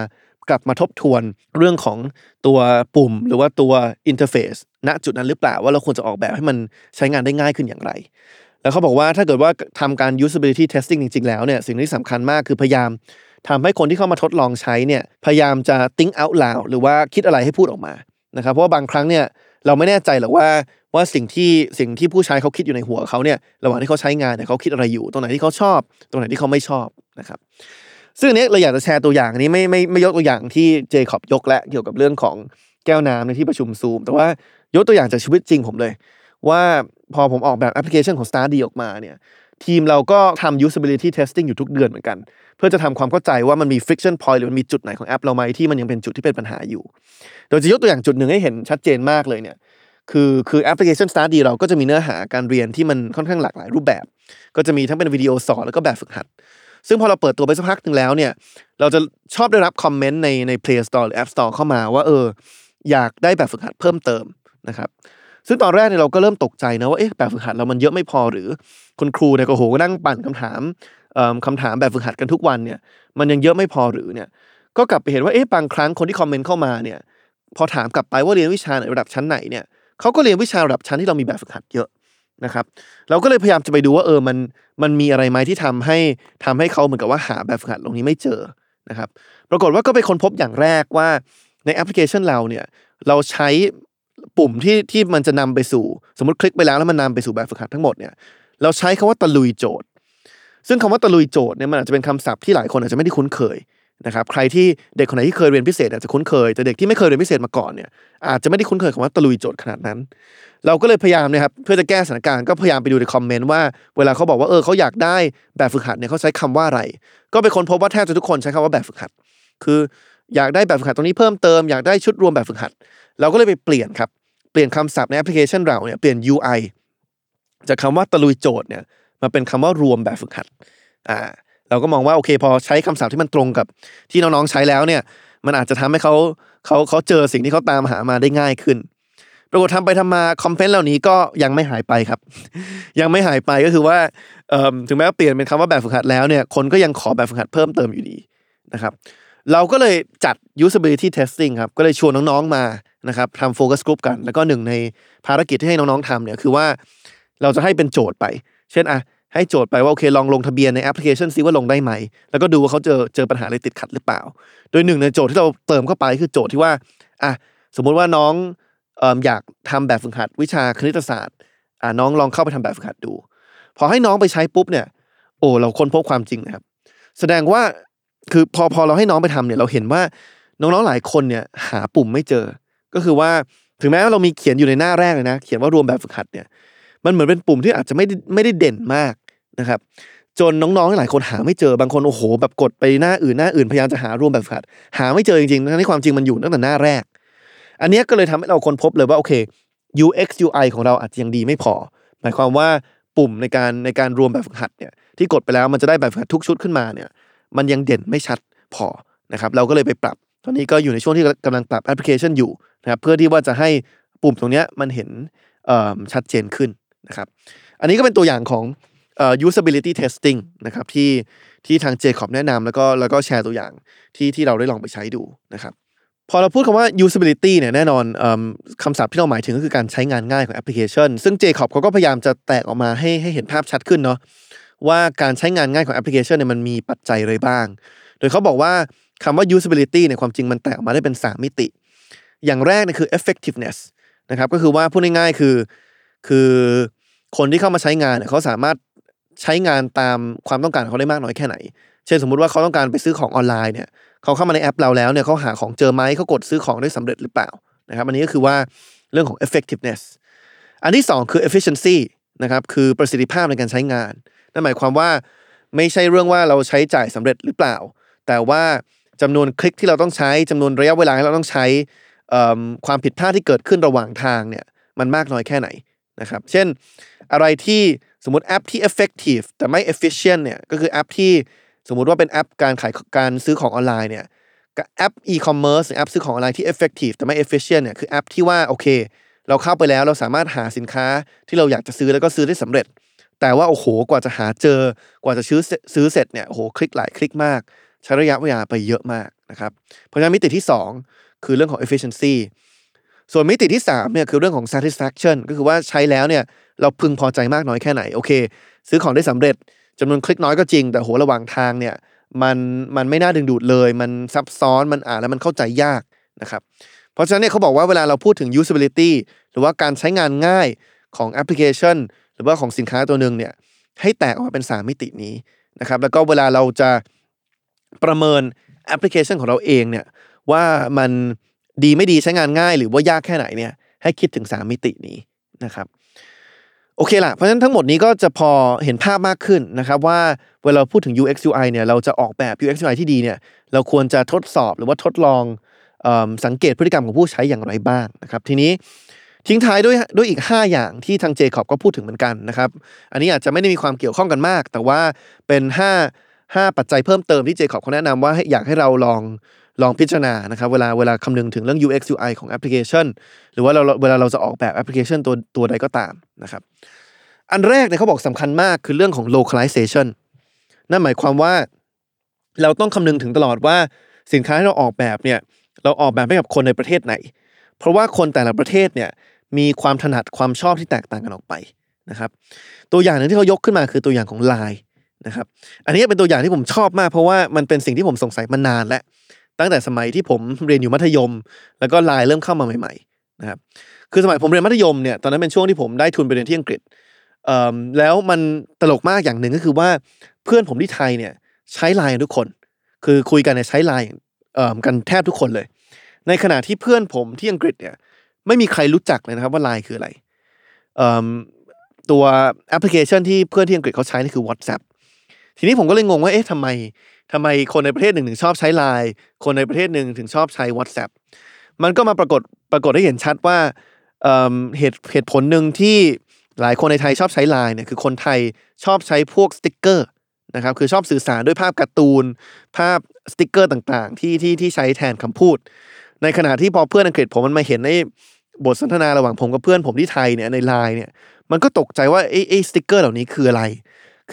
กลับมาทบทวนเรื่องของตัวปุ่ม หรือว่าตัวอินเทอร์เฟซณจุดนั้นหรือเปล่าว่าเราควรจะออกแบบให้มันใช้งานได้ง่ายขึ้นอย่างไร แล้วเขาบอกว่าถ้าเกิดว่าทำการ usability testing จริง ๆ แล้วเนี่ยสิ่งที่สำคัญมากคือพยายามทำให้คนที่เข้ามาทดลองใช้เนี่ยพยายามจะ think out loud หรือว่าคิดอะไรให้พูดออกมานะครับเพราะว่าบางครั้งเนี่ยเราไม่แน่ใจหรอกว่า ว่าสิ่งที่สิ่งที่ผู้ใช้เขาคิดอยู่ในหัวเขาเนี่ยระหว่างที่เขาใช้งานเนี่ยเขาคิดอะไรอยู่ ตรงไหนที่เขาชอบ ตรงไหนที่เขาไม่ชอบนะครับ ซึ่งอันนี้เราอยากจะแชร์ตัวอย่างอันนี้ไม่ไม่ไม่ยกตัวอย่างที่เจคอบยกและเกี่ยวกับเรื่องของแก้วน้ำในที่ประชุมซูม แต่ว่ายกตัวอย่างจากชีวิตจริงผมเลย ว่าพอผมออกแบบแอปพลิเคชันของ Study ออกมาเนี่ยทีมเราก็ทำ usability testing อยู่ทุกเดือนเหมือนกัน เพื่อจะทำความเข้าใจว่ามันมี friction point หรือมันมีจุดไหนของแอปเราไหมที่มันยังเป็นจุดที่เป็นปัญหาอยู่ โดยจะยกตัวอย่างจุดหนึ่งให้เห็นชัดเจนมากเลยเนี่ย คือคือแอปพลิเคชัน StartDee เราก็จะมีเนื้อหาการเรียนที่มันค่อนข้างหลากหลายรูปแบบ ก็จะมีทั้งเป็นวิดีโอสอนแล้วก็แบบฝึกหัด ซึ่งพอเราเปิดตัวไปสักพักหนึ่งแล้วเนี่ย เราจะชอบได้รับคอมเมนต์ในใน Play Store หรือ App Store เข้ามาว่าเออ อยากได้แบบฝึกหัดเพิ่มเติมนะครับซึ่งตอนแรกเนี่ยเราก็เริ่มตกใจนะว่าเอ๊ะแบบฝึกหัดเรามันเยอะไม่พอหรือคุณครูเนี่ยก็โหก็นั่งปั่นคำถามเอ่อคำถามแบบฝึกหัดกันทุกวันเนี่ย มันยังเยอะไม่พอหรือเนี่ย ก็กลับไปเห็นว่าเอ๊ะบางครั้งคนที่คอมเมนต์เข้ามาเนี่ย พอถามกลับไปว่าเรียนวิชาไหนระดับชั้นไหนเนี่ย เขาก็เรียนวิชาระดับชั้นที่เรามีแบบฝึกหัดเยอะนะครับเราก็เลยพยายามจะไปดูว่าเออมันมันมีอะไรไหมที่ทำให้ทำให้เขาเหมือนกับว่าหาแบบฝึกหัดตรงนี้ไม่เจอนะครับปรากฏว่าก็ไปค้นพบอย่างแรกว่าในแอปพลิเคชันเราเนี่ยเราใช้ปุ่มที่ที่มันจะนำไปสู่ สมมติคลิกไปแล้วแล้วมันนำไปสู่แบบฝึกหัดทั้งหมดเนี่ยเราใช้คำว่าตะลุยโจทย์ ซึ่งคำว่าตะลุยโจทย์เนี่ยมันอาจจะเป็นคำศัพท์ที่หลายคนอาจจะไม่ได้คุ้นเคย นะครับใครที่เด็กคนไหนที่เคยเรียนพิเศษอาจจะคุ้นเคย แต่เด็กที่ไม่เคยเรียนพิเศษมาก่อนเนี่ยอาจจะไม่ได้คุ้นเคยคำว่าตะลุยโจทย์ขนาดนั้น เราก็เลยพยายามนะครับเพื่อจะแก้สถานการณ์ก็พยายามไปดูในคอมเมนต์ว่าเวลาเขาบอกว่าเออเขาอยากได้แบบฝึกหัดเนี่ยเขาใช้คำว่าอะไร ก็ไปค้นพบว่าแทบจะทุกคนใช้คำว่าแบบฝึกหัด คืออยากได้แบบฝึกหัดตรงนี้เพิ่มเติมอยากได้ชุดรวมแบบฝึกหัด เราก็เลยไปเปลี่ยนครับเปลี่ยนคำศัพท์ในแอปพลิเคชันเราเนี่ยเปลี่ยน UI จากคำว่าตะลุยโจทย์เนี่ยมาเป็นคำว่ารวมแบบฝึกหัดอ่า เราก็มองว่าโอเคพอใช้คำศัพท์ที่มันตรงกับที่น้องๆใช้แล้วเนี่ย มันอาจจะทำให้เขาเขาเขาเจอสิ่งที่เขาตามหามาได้ง่ายขึ้นปรากฏทำไปทำมาคอมเมนต์เหล่านี้ก็ยังไม่หายไปครับ ยังไม่หายไปก็คือว่าถึงแม้ว่าเปลี่ยนเป็นคำว่าแบบฝึกหัดแล้วเนี่ยคนก็ยังขอแบบฝึกหัดเพิ่มเติมอยู่ดีนะครับ เราก็เลยจัด usability testing ครับก็เลยชวนน้องๆมานะครับทำ focus group กัน แล้วก็หนึ่งในภารกิจที่ให้น้องๆทำเนี่ยคือว่าเราจะให้เป็นโจทย์ไป เช่นอะ ให้โจทย์ไปว่าโอเคลองลงทะเบียนในแอปพลิเคชันซิว่าลงได้ไหม แล้วก็ดูว่าเขาเจอเจอปัญหาอะไรติดขัดหรือเปล่า โดยหนึ่งในโจทย์ที่เราเติมเข้าไปคือโจทย์ที่ว่าอะสมมุติว่าน้องอยากทำแบบฝึกหัดวิชาคณิตศาสตร์อะน้องลองเข้าไปทำแบบฝึกหัดดู พอให้น้องไปใช้ปุ๊บเนี่ย โอ้เราค้นพบความจริงนะครับ แสดงว่าคือพอพอเราให้น้องไปทำเนี่ยเราเห็นว่าน้องๆหลายคนเนี่ยหาปุ่มไม่เจอ ก็คือว่าถึงแม้ว่าเรามีเขียนอยู่ในหน้าแรกเลยนะ เขียนว่ารวมแบบฝึกหัดเนี่ยมันเหมือนเป็นปุ่มที่อาจจะไม่ได้ไม่ได้เด่นมาก นะครับจนน้องๆหลายคนหาไม่เจอบางคนโอ้โหแบบกดไปหน้าอื่นหน้าอื่นพยายามจะหารวมแบบฝึกหัดหาไม่เจอจริงๆทั้งที่ความจริงมันอยู่ตั้งแต่หน้าแรก อันนี้ก็เลยทำให้เราคนพบเลยว่าโอเค UX UI ของเราอาจจะยังดีไม่พอ หมายความว่าปุ่มในการในการรวมแบบฝึกหัดเนี่ยที่กดไปแล้วมันจะได้แบบฝึกหัดทุกชุดขึ้นมาเนี่ยมันยังเด่นไม่ชัดพอนะครับเราก็เลยไปปรับ ตอนนี้ก็อยู่ในช่วงที่กำลังปรับแอปพลิเคชันอยู่นะครับเพื่อที่ว่าจะให้ปุ่มตรงเนี้ยมันเห็นชัดเจนขึ้นนะครับอันนี้ก็เป็นตัวอย่างของ usability testing นะครับที่ที่ทาง Jacob แนะนำแล้วก็แล้วก็แชร์ตัวอย่างที่ที่เราได้ลองไปใช้ดูนะครับพอเราพูดคำว่า usability เนี่ยแน่นอนอคำศัพท์ที่เราหมายถึงก็คือการใช้งานง่ายของแอปพลิเคชัน ซึ่ง Jacob เขาก็พยายามจะแตกออกมาให้ให้เห็นภาพชัดขึ้นเนาะว่าการใช้งานง่ายของแอปพลิเคชันเนี่ยมันมีปัจจัยอะไรบ้าง โดยเขาบอกว่าคำว่า usability เนี่ยความจริงมันแตกออกมาได้เป็น 3 มิติ อย่างแรกเนี่ยคือ effectiveness นะครับก็คือว่าพูดง่ายๆคือ คือคนที่เข้ามาใช้งานเนี่ยเขาสามารถ ใช้งานตามความต้องการของเขาได้มากน้อยแค่ไหน เช่นสมมุติว่าเขาต้องการไปซื้อของออนไลน์เนี่ยเขาเข้ามาในแอปเราแล้วเนี่ยเขาหาของเจอไหมเขากดซื้อของได้สำเร็จหรือเปล่านะครับอันนี้ก็คือว่าเรื่องของ effectiveness อันที่สองคือ efficiency นะครับคือประสิทธิภาพในการใช้งานนั่นหมายความว่าไม่ใช่เรื่องว่าเราใช้จ่ายสำเร็จหรือเปล่า แต่ว่าจำนวนคลิกที่เราต้องใช้จำนวนระยะเวลาที่เราต้องใช้ความผิดพลาดที่เกิดขึ้นระหว่างทางเนี่ยมันมากน้อยแค่ไหนนะครับ เช่นอะไรที่ สมมติแอปที่ effective แต่ไม่ efficient เนี่ยก็คือแอปที่สมมุติว่าเป็นแอปการขายการซื้อของออนไลน์เนี่ยกับแอป e-commerce แอปซื้อของออนไลน์ที่ effective แต่ไม่ efficient เนี่ยคือแอปที่ว่าโอเค เราเข้าไปแล้วเราสามารถหาสินค้าที่เราอยากจะซื้อแล้วก็ซื้อได้สำเร็จ แต่ว่าโอ้โหกว่าจะหาเจอกว่าจะซื้อซื้อเสร็จเนี่ยโอ้โหคลิกหลายคลิกมาก ใช้ระยะเวลาไปเยอะมากนะครับเพราะฉะนั้นมิติที่ 2 คือเรื่องของ efficiency ส่วนมิติที่3เนี่ยคือเรื่องของ satisfaction ก็คือว่าใช้แล้วเนี่ยเราพึงพอใจมากน้อยแค่ไหนโอเค ซื้อของได้สำเร็จจำนวนคลิกน้อยก็จริง แต่โหระหว่างทางเนี่ยมันมันไม่น่าดึงดูดเลย มันซับซ้อนมันอ่านแล้วมันเข้าใจยากนะครับเพราะฉะนั้นเนี่ยเขาบอกว่าเวลาเราพูดถึง usability หรือว่าการใช้งานง่ายของแอปพลิเคชัน หรือว่าของสินค้าตัวหนึ่งเนี่ยให้แตกออกมาเป็น 3 มิตินี้นะครับแล้วก็เวลาเราจะประเมินแอปพลิเคชันของเราเองเนี่ยว่ามัน ดีไม่ดีใช้งานง่ายหรือว่ายากแค่ไหนเนี่ยให้คิดถึง 3 มิตินี้นะครับโอเคละเพราะฉะนั้นทั้งหมดนี้ก็จะพอเห็นภาพมากขึ้นนะครับว่าเวลาเราพูดถึง UX UI เนี่ยเราจะออกแบบ UX UI ที่ดีเนี่ยเราควรจะทดสอบหรือว่าทดลองเอสังเกตพฤติกรรมของผู้ใช้อย่างไรบ้างนะครับ ทีนี้ทิ้งท้ายด้วยด้วยอีก 5 อย่างที่ทางเจคอบก็พูดถึงเหมือนกันนะครับ อันนี้อาจจะไม่ได้มีความเกี่ยวข้องกันมาก แต่ว่าเป็น 5 5 ปัจจัยเพิ่มเติมที่เจคอบเขาแนะนำว่าอยากให้เราลอง ลองพิจารณานะครับเวลาเวลาคำนึงถึงเรื่อง UX UI ของแอปพลิเคชัน หรือว่าเราเวลาเราจะออกแบบแอปพลิเคชันตัวตัวใดก็ตามนะครับอันแรกเนี่ยเขาบอกสำคัญมากคือเรื่องของ localization นั่นหมายความว่า เราต้องคำนึงถึงตลอดว่าสินค้าที่เราออกแบบเนี่ยเราออกแบบให้กับคนในประเทศไหน เพราะว่าคนแต่ละประเทศเนี่ยมีความถนัดความชอบที่แตกต่างกันออกไปนะครับ ตัวอย่างหนึ่งที่เขายกขึ้นมาคือตัวอย่างของ Line นะครับ อันนี้เป็นตัวอย่างที่ผมชอบมากเพราะว่ามันเป็นสิ่งที่ผมสงสัยมานานแล้ว ตั้งแต่สมัยที่ผมเรียนอยู่มัธยม แล้วก็ไลน์เริ่มเข้ามาใหม่ๆนะครับคือสมัยผมเรียนมัธยมเนี่ยตอนนั้นเป็นช่วงที่ผมได้ทุนไปเรียนที่อังกฤษแล้วมันตลกมากอย่างหนึ่งก็คือว่าเพื่อนผมที่ไทยเนี่ยใช้ไลน์ทุกคน คือคุยกันเนี่ยใช้ไลน์กันแทบทุกคนเลย ในขณะที่เพื่อนผมที่อังกฤษเนี่ยไม่มีใครรู้จักเลยนะครับว่าไลน์คืออะไรตัวแอปพลิเคชันที่เพื่อนที่อังกฤษเขาใช้นี่คือ WhatsApp ทีนี้ผมก็เลยงงว่าเอ๊ะทำไม ทำไมคนในประเทศหนึ่งถึงชอบใช้ไลน์คนในประเทศหนึ่งถึงชอบใช้ WhatsApp มันก็มาปรากฏปรากฏให้เห็นชัดว่าเเหตุเหตุผลหนึ่งที่หลายคนในไทยชอบใช้ไลน์เนี่ยคือคนไทยชอบใช้พวกสติกเกอร์นะครับคือชอบสื่อสารด้วยภาพการ์ตูน ภาพสติกเกอร์ต่างๆ ที่ที่ที่ใช้แทนคำพูด ในขณะที่พอเพื่อนอังกฤษผมมันมาเห็นในบทสนทนาระหว่างผมกับเพื่อนผมที่ไทยเนี่ยในไลน์เนี่ยมันก็ตกใจว่าไอ้ไอ้สติกเกอร์เหล่านี้คืออะไร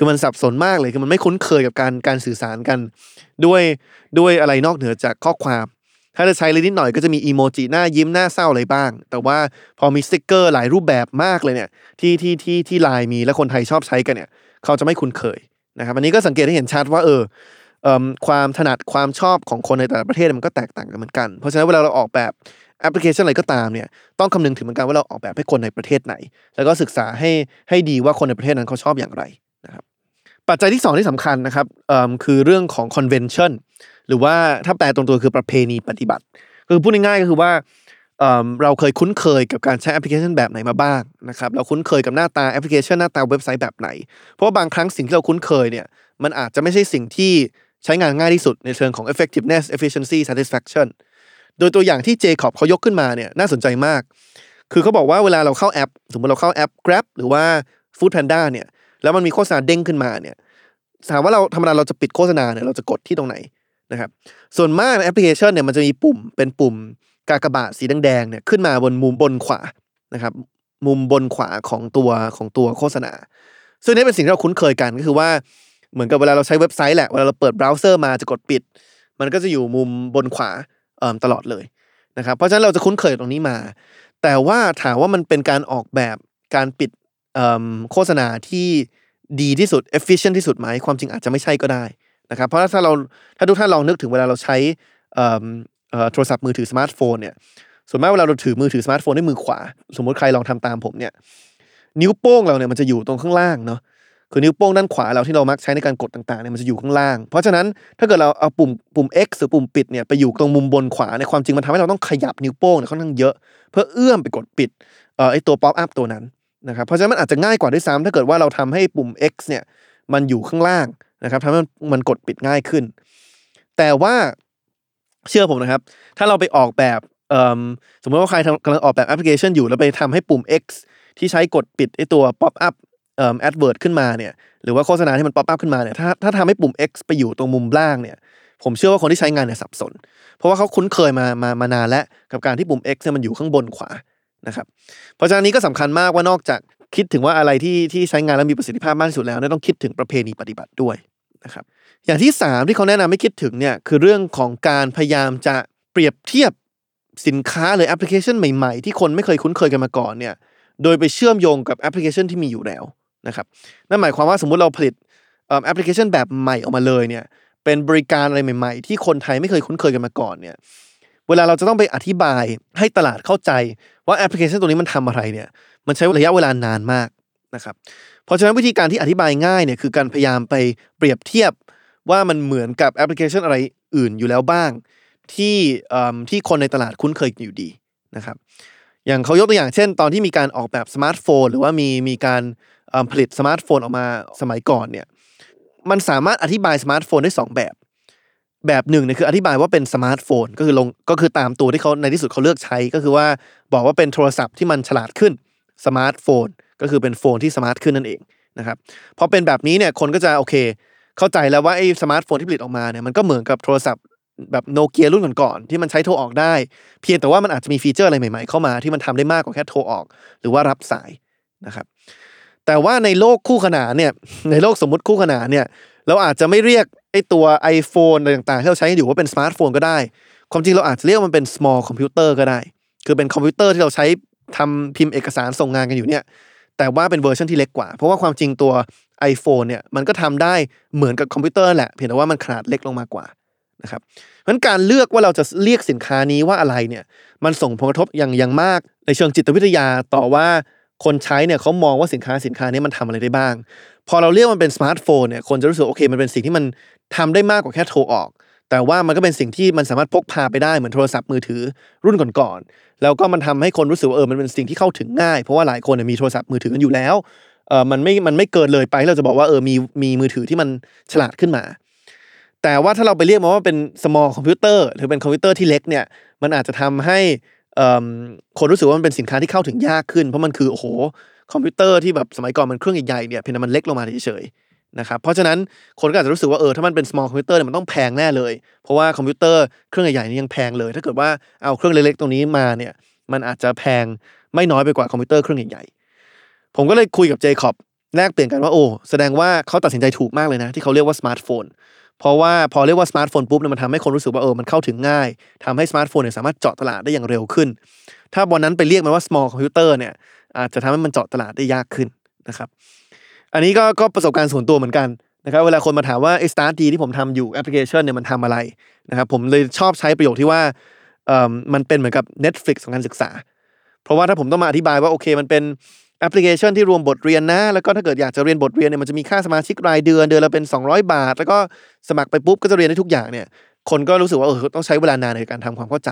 คือมันสับสนมากเลยคือมันไม่คุ้นเคยกับการการสื่อสารกัน ด้วยด้วยอะไรนอกเหนือจากข้อความ ถ้าจะใช้เลยนิดหน่อยก็จะมีอีโมจิหน้ายิ้มหน้าเศร้าอะไรบ้าง แต่ว่าพอมีสติกเกอร์หลายรูปแบบมากเลยเนี่ยที่ที่ที่ที่ไลน์มีและคนไทยชอบใช้กันเนี่ย เขาจะไม่คุ้นเคยนะครับอันนี้ก็สังเกตให้เห็นชัดว่าเออเอิ่ความถนัดความชอบของคนในแต่ละประเทศมันก็แตกต่างกันเหมือนกัน เพราะฉะนั้นเวลาเราออกแบบแอปพลิเคชันอะไรก็ตามเนี่ยต้องคำนึงถึงเหมือนกันว่าเราออกแบบให้คนในประเทศไหน แล้วก็ศึกษาให้ให้ดีว่าคนในประเทศนั้นเขาชอบอย่างไรนะครับ ปัจจัยที่สองที่สำคัญนะครับคือเรื่องของ convention หรือว่าถ้าแปลตรงตัวคือประเพณีปฏิบัติ คือพูดง่ายๆก็คือว่าเเราเคยคุ้นเคยกับการใช้แอปพลิเคชันแบบไหนมาบ้างนะครับเราคุ้นเคยกับหน้าตาแอปพลิเคชันหน้าตาเว็บไซต์แบบไหน เพราะว่าบางครั้งสิ่งที่เราคุ้นเคยเนี่ยมันอาจจะไม่ใช่สิ่งที่ใช้งานง่ายที่สุดในเชิงของ effectiveness efficiency satisfaction โดยตัวอย่างที่ Jacob เขายกขึ้นมาเนี่ยน่าสนใจมาก คือเขาบอกว่าเวลาเราเข้าแอป สมมติเราเข้าแอป Grab หรือว่า Food Panda เนี่ย แล้วมันมีโฆษณาเด้งขึ้นมาเนี่ยถามว่าเราธรรมดาเราจะปิดโฆษณาเนี่ยเราจะกดที่ตรงไหนนะครับ ส่วนมากในแอปพลิเคชันเนี่ยมันจะมีปุ่มเป็นปุ่มกากบาทสีแดงๆเนี่ยขึ้นมาบนมุมบนขวานะครับมุมบนขวาของตัวของตัวโฆษณา ซึ่งนี่เป็นสิ่งที่เราคุ้นเคยกันก็คือว่าเหมือนกับเวลาเราใช้เว็บไซต์แหละเวลาเราเปิดเบราว์เซอร์มาจะกดปิด มันก็จะอยู่มุมบนขวาเอ่อตลอดเลยนะครับเพราะฉะนั้นเราจะคุ้นเคยตรงนี้มา แต่ว่าถามว่ามันเป็นการออกแบบการปิด โฆษณาที่ดีที่สุด efficient ที่สุดไหมความจริงอาจจะไม่ใช่ก็ได้นะครับเพราะถ้าเราถ้าทุกท่านลองนึกถึงเวลาเราใช้โทรศัพท์มือถือสมาร์ทโฟนเนี่ยส่วนมากเวลาเราถือมือถือสมาร์ทโฟนด้วยมือขวา สมมติใครลองทำตามผมเนี่ยนิ้วโป้งเราเนี่ยมันจะอยู่ตรงข้างล่างเนาะคือนิ้วโป้งด้านขวาเราที่เรามักใช้ในการกดต่างๆเนี่ยมันจะอยู่ข้างล่าง เพราะฉะนั้นถ้าเกิดเราเอาปุ่มปุ่ม X หรือปุ่มปิดเนี่ยไปอยู่ตรงมุมบนขวาในความจริงมันทำให้เราต้องขยับนิ้วโป้งเนี่ยค่อนข้างเยอะ เพื่อเอื้อมไปกดปิดเอ่อไอตัว pop-up ตัวนั้น นะครับเพราะฉะนั้นมันอาจจะง่ายกว่าด้วยซ้ำถ้าเกิดว่าเราทำให้ปุ่ม X เนี่ยมันอยู่ข้างล่างนะครับทำให้มันกดปิดง่ายขึ้น แต่ว่าเชื่อผมนะครับ ถ้าเราไปออกแบบมสมมติว่าใครกำลังออกแบบแอปพลิเคชันอยู่ แล้วไปทำให้ปุ่ม X ที่ใช้กดปิดไอตัว pop-up เอ่อ advert ขึ้นมาเนี่ยหรือว่าโฆษณาที่มัน pop-up ขึ้นมาเนี่ยถ้าถ้าทำให้ปุ่ม X ไปอยู่ตรงมุมล่างเนี่ยผมเชื่อว่าคนที่ใช้งานเนี่ยสับสน เพราะว่าเขาคุ้นเคยมามามานานแล้วกับการที่ปุ่ม X เนี่ยมันอยู่ข้างบนขวา นะครับเพราะฉะนั้นนี้ก็สำคัญมากว่านอกจากคิดถึงว่าอะไรที่ที่ใช้งานแล้วมีประสิทธิภาพมากที่สุดแล้วเนี่ยต้องคิดถึงประเพณีปฏิบัติด้วยนะครับอย่างที่สามที่เขาแนะนำให้คิดถึงเนี่ยคือเรื่องของการพยายามจะเปรียบเทียบสินค้าหรือแอปพลิเคชันใหม่ๆ ที่คนไม่เคยคุ้นเคยกันมาก่อนเนี่ยโดยไปเชื่อมโยงกับแอปพลิเคชันที่มีอยู่แล้วนะครับนั่นหมายความว่าสมมุติเราผลิตแอปพลิเคชันแบบใหม่ออกมาเลยเนี่ยเป็นบริการอะไรใหม่ ๆ ที่คนไทยไม่เคยคุ้นเคยกันมาก่อนเนี่ย เวลาเราจะต้องไปอธิบายให้ตลาดเข้าใจว่าแอปพลิเคชันตัวนี้มันทำอะไรเนี่ย มันใช้ระยะเวลานานมากนะครับ เพราะฉะนั้นวิธีการที่อธิบายง่ายเนี่ยคือการพยายามไปเปรียบเทียบว่ามันเหมือนกับแอปพลิเคชันอะไรอื่นอยู่แล้วบ้าง ที่ที่คนในตลาดคุ้นเคยอยู่ดีนะครับ อย่างเขายกตัวอย่างเช่น ตอนที่มีการออกแบบสมาร์ทโฟน หรือว่ามีมีการผลิตสมาร์ทโฟนออกมาสมัยก่อนเนี่ยมันสามารถอธิบายสมาร์ทโฟนได้สองแบบ แบบหนึ่งเนี่ยคืออธิบายว่าเป็นสมาร์ทโฟนก็คือลงก็คือตามตัวที่เขาในที่สุดเขาเลือกใช้ก็คือว่าบอกว่าเป็นโทรศัพท์ที่มันฉลาดขึ้นสมาร์ทโฟนก็คือเป็น phone ที่ smart ขึ้นนั่นเองนะครับพอเป็นแบบนี้เนี่ยคนก็จะโอเค เข้าใจแล้วว่าไอ้สมาร์ทโฟนที่ผลิตออกมาเนี่ยมันก็เหมือนกับโทรศัพท์แบบโนเกียรุ่นก่อนๆที่มันใช้โทรออกได้ เพียงแต่ว่ามันอาจจะมีฟีเจอร์อะไรใหม่ๆ เข้ามาที่มันทำได้มากกว่าแค่โทรออก หรือว่ารับสายนะครับแต่ว่าในโลกคู่ขนานเนี่ยในโลกสมมติคู่ขนานเนี่ย เราอาจจะไม่เรียกไอตัว iPhone อะไรต่างๆที่เราใช้อยู่ว่าเป็นสมาร์ทโฟนก็ได้ ความจริงเราอาจจะเรียกมันเป็น small computer ก็ได้ คือเป็นคอมพิวเตอร์ที่เราใช้ทำพิมพ์เอกสารส่งงานกันอยู่เนี่ย แต่ว่าเป็นเวอร์ชันที่เล็กกว่า เพราะว่าความจริงตัว iPhone เนี่ยมันก็ทำได้เหมือนกับคอมพิวเตอร์แหละ เพียงแต่ว่ามันขนาดเล็กลงมากกว่านะครับเพราะฉะนั้นการเลือกว่าเราจะเรียกสินค้านี้ว่าอะไรเนี่ย มันส่งผลกระทบอย่างอย่างมาก ในเชิงจิตวิทยาต่อว่าคนใช้เนี่ยเขามองว่าสินค้าสินค้านี้มันทำอะไรได้บ้าง พอเราเรียกมันเป็นสมาร์ทโฟนเนี่ยคนจะรู้สึกโอเคมันเป็นสิ่งที่มันทำได้มากกว่าแค่โทรออก แต่ว่ามันก็เป็นสิ่งที่มันสามารถพกพาไปได้เหมือนโทรศัพท์มือถือรุ่นก่อนๆแล้วก็มันทำให้คนรู้สึกว่าเออมันเป็นสิ่งที่เข้าถึงง่าย เพราะว่าหลายคนมีโทรศัพท์มือถือกันอยู่แล้วเออมันไม่มันไม่เกินเลยไปเราจะบอกว่าเออมีมีมือถือที่มันฉลาดขึ้นมา แต่ว่าถ้าเราไปเรียกมันว่าเป็น small computer หรือเป็นคอมพิวเตอร์ที่เล็กเนี่ยมันอาจจะทำให้คนรู้สึกว่ามันเป็นสินค้าที่เข้าถึงยากขึ้น เพราะมันคือโอ้โห คอมพิวเตอร์ที่แบบสมัยก่อนมันเครื่องใหญ่ๆเนี่ยเพียงแต่มันเล็กลงมาเฉยๆนะครับเพราะฉะนั้นคนก็อาจจะรู้สึกว่าเออถ้ามันเป็น small computer เนี่ยมันต้องแพงแน่เลย เพราะว่าคอมพิวเตอร์เครื่องใหญ่ๆนี่ยังแพงเลย ถ้าเกิดว่าเอาเครื่องเล็กๆตรงนี้มาเนี่ยมันอาจจะแพงไม่น้อยไปกว่าคอมพิวเตอร์เครื่องใหญ่ๆผมก็เลยคุยกับเจคอบแลกเปลี่ยนกันว่าโอ้แสดงว่าเขาตัดสินใจถูกมากเลยนะ ที่เขาเรียกว่าสมาร์ทโฟนเพราะว่าพอเรียกว่าสมาร์ทโฟนปุ๊บเนี่ยมันทำให้คนรู้สึกว่าเออมันเข้าถึงง่ายทำให้สมาร์ทโฟนเนี่ยสามารถเจาะตลาดได้อย่างเร็วขึ้น ถ้าวันนั้นไปเรียกมันว่า small computer เนี่ย อาจจะทำให้มันเจาะตลาดได้ยากขึ้นนะครับ อันนี้ก็ก็ประสบการณ์ส่วนตัวเหมือนกันนะครับเวลาคนมาถามว่าไอ้ StartDee ที่ผมทำอยู่แอปพลิเคชันเนี่ยมันทำอะไรนะครับผมเลยชอบใช้ประโยคที่ว่าเอ่อมันเป็นเหมือนกับ Netflix ของการศึกษา เพราะว่าถ้าผมต้องมาอธิบายว่าโอเคมันเป็นแอปพลิเคชันที่รวมบทเรียนนะ แล้วก็ถ้าเกิดอยากจะเรียนบทเรียนเนี่ยมันจะมีค่าสมาชิกรายเดือนเดือนละเป็น 200 บาท แล้วก็สมัครไปปุ๊บก็จะเรียนได้ทุกอย่างเนี่ยคนก็รู้สึกว่าเออต้องใช้เวลานานในการทำความเข้าใจ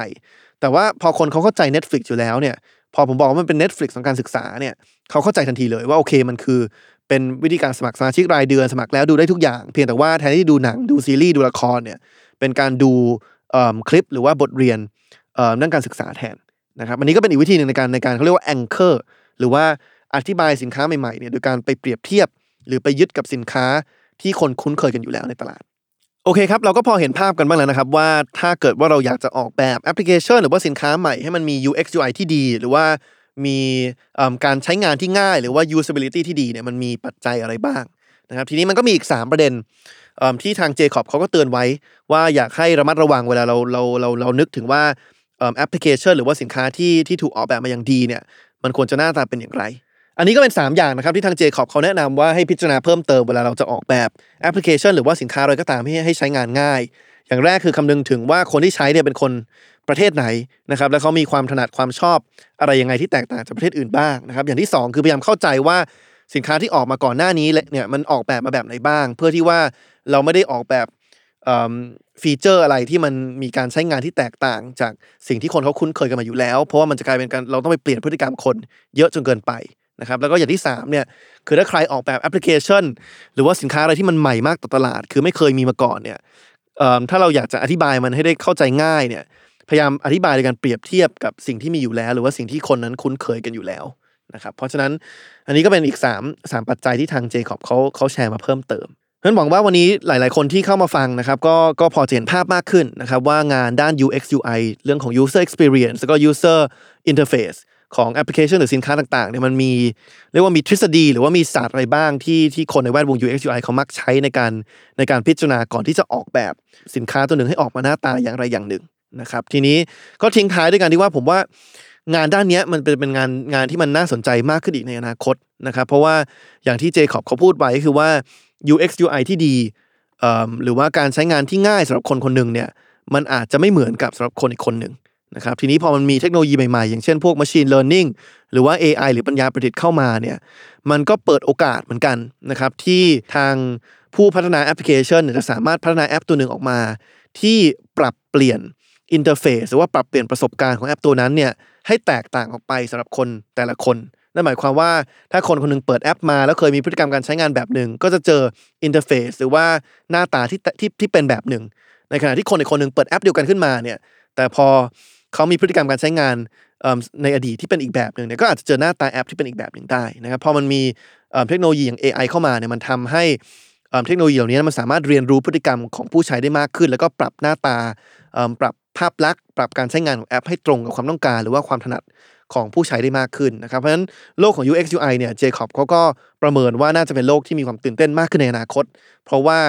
แต่ว่าพอคนเขาเข้าใจ Netflix อยู่แล้วเนี่ย พอผมบอกว่ามันเป็น Netflix ของการศึกษาเนี่ยเขาเข้าใจทันทีเลยว่าโอเคมันคือเป็นวิธีการสมัครสมาชิกรายเดือนสมัครแล้วดูได้ทุกอย่าง เพียงแต่ว่าแทนที่ดูหนังดูซีรีส์ดูละครเนี่ยเป็นการดูคลิปหรือว่าบทเรียนเอ่อด้านการศึกษาแทนนะครับอันนี้ก็เป็นอีกวิธีหนึ่งในการในการเขาเรียกว่า anchor หรือว่าอธิบายสินค้าใหม่ๆเนี่ยโดยการไปเปรียบเทียบ หรือไปยึดกับสินค้าที่คนคุ้นเคยกันอยู่แล้วในตลาด โอเคครับ เราก็พอเห็นภาพกันบ้างแล้วนะครับ ว่าถ้าเกิดว่าเราอยากจะออกแบบแอปพลิเคชันหรือว่าสินค้าใหม่ให้มันมี UX UI ที่ดี หรือว่ามีการใช้งานที่ง่าย หรือว่า usability ที่ดีเนี่ยมันมีปัจจัยอะไรบ้างนะครับทีนี้มันก็มีอีก 3 ประเด็นที่ทางเจคอบเขาก็เตือนไว้ว่าอยากให้ระมัดระวังเวลาเราเราเราเรานึกถึงว่าแอปพลิเคชันหรือว่าสินค้าที่ที่ถูกออกแบบมาอย่างดีเนี่ยมันควรจะหน้าตาเป็นอย่างไร อันนี้ก็เป็น 3 อย่างนะครับที่ทางเจคอบเขาแนะนำว่าให้พิจารณาเพิ่มเติมเวลาเราจะออกแบบแอปพลิเคชัน หรือว่าสินค้าอะไรก็ตามให้ให้ใช้งานง่าย อย่างแรกคือคำนึงถึงว่าคนที่ใช้เนี่ยเป็นคนประเทศไหนนะครับแล้วเขามีความถนัดความชอบอะไรยังไงที่แตกต่างจากประเทศอื่นบ้างนะครับอย่างที่ 2 คือพยายามเข้าใจว่าสินค้าที่ออกมาก่อนหน้านี้เนี่ยมันออกแบบมาแบบไหนบ้าง เพื่อที่ว่าเราไม่ได้ออกแบบเอิ่มฟีเจอร์อะไรที่มันมีการใช้งานที่แตกต่าง จากสิ่งที่คนเขาคุ้นเคยกันมาอยู่แล้ว เพราะว่ามันจะกลายเป็นการเราต้องไปเปลี่ยนพฤติกรรมคนเยอะจนเกินไป นะครับแล้วก็อย่างที่3เนี่ยคือถ้าใครออกแบบแอปพลิเคชัน หรือว่าสินค้าอะไรที่มันใหม่มากต่อตลาด คือไม่เคยมีมาก่อนเนี่ยถ้าเราอยากจะอธิบายมันให้ได้เข้าใจง่ายเนี่ยพยายามอธิบายในการเปรียบเทียบกับสิ่งที่มีอยู่แล้ว หรือว่าสิ่งที่คนนั้นคุ้นเคยกันอยู่แล้วนะครับเพราะฉะนั้นอันนี้ก็เป็นอีก3 3ปัจจัยที่ทางเจคอบเขาเขาแชร์มาเพิ่มเติมเพราะฉะนั้นหวังว่าวันนี้หลาย ๆ คนที่เข้ามาฟังนะครับก็ก็พอจะเห็นภาพมากขึ้นนะครับว่างานด้าน UX UI เรื่องของ user experience แล้วก็ user interface ของแอปพลิเคชันหรือสินค้าต่างๆเนี่ยมันมีเรียกว่ามีทฤษฎี หรือว่ามีศาสตร์อะไรบ้างที่ที่คนในแวดวง UX UI เขามักใช้ในการในการพิจารณาก่อนที่จะออกแบบสินค้าตัวหนึ่งให้ออกมาหน้าตาอย่างไรอย่างหนึ่งนะครับทีนี้ก็ทิ้งท้ายด้วยกันที่ว่าผมว่างานด้านนี้มันเป็นเป็นงานงานที่มันน่าสนใจมากขึ้นอีกในอนาคตนะครับเพราะว่าอย่างที่เจคอบเขาพูดไว้คือว่า UX UI ที่ดีหรือว่าการใช้งานที่ง่ายสำหรับคนคนหนึ่งเนี่ยมันอาจจะไม่เหมือนกับสำหรับคนอีกคนหนึ่ง นะครับทีนี้พอมันมีเทคโนโลยีใหม่ๆ อย่างเช่นพวก Machine Learning หรือว่า AI หรือปัญญาประดิษฐ์เข้ามาเนี่ยมันก็เปิดโอกาสเหมือนกันนะครับที่ทางผู้พัฒนาแอปพลิเคชันเนี่ยจะสามารถพัฒนาแอปตัวหนึ่งออกมา ที่ปรับเปลี่ยนอินเทอร์เฟซหรือว่าปรับเปลี่ยนประสบการณ์ของแอปตัวนั้นเนี่ยให้แตกต่างออกไปสำหรับคนแต่ละคนนั่นหมายความว่าถ้าคนคนหนึ่งเปิดแอปมา แล้วเคยมีพฤติกรรมการใช้งานแบบหนึ่งก็จะเจออินเทอร์เฟซหรือว่าหน้าตาที่ที่ที่เป็นแบบหนึ่งในขณะที่คนอีกคนหนึ่งเปิดแอปเดียวกันขึ้นมาเนี่ยแต่พอ เขามีพฤติกรรมการใช้งานในอดีตที่เป็นอีกแบบหนึ่งเนี่ยก็อาจจะเจอหน้าตาแอปที่เป็นอีกแบบหนึ่งได้นะครับพอมันมีเทคโนโลยีอย่าง AI เข้ามาเนี่ยมันทำให้เทคโนโลยีเหล่านี้มันสามารถเรียนรู้พฤติกรรมของผู้ใช้ได้มากขึ้น แล้วก็ปรับหน้าตาปรับภาพลักษณ์ปรับการใช้งานของแอป ให้ตรงกับความต้องการ หรือว่าความถนัดของผู้ใช้ได้มากขึ้นนะครับเพราะฉะนั้นโลกของ UX UI เนี่ยเจคอบเขาก็ประเมินว่าน่าจะเป็นโลกที่มีความตื่นเต้นมากขึ้นในอนาคต เพราะว่า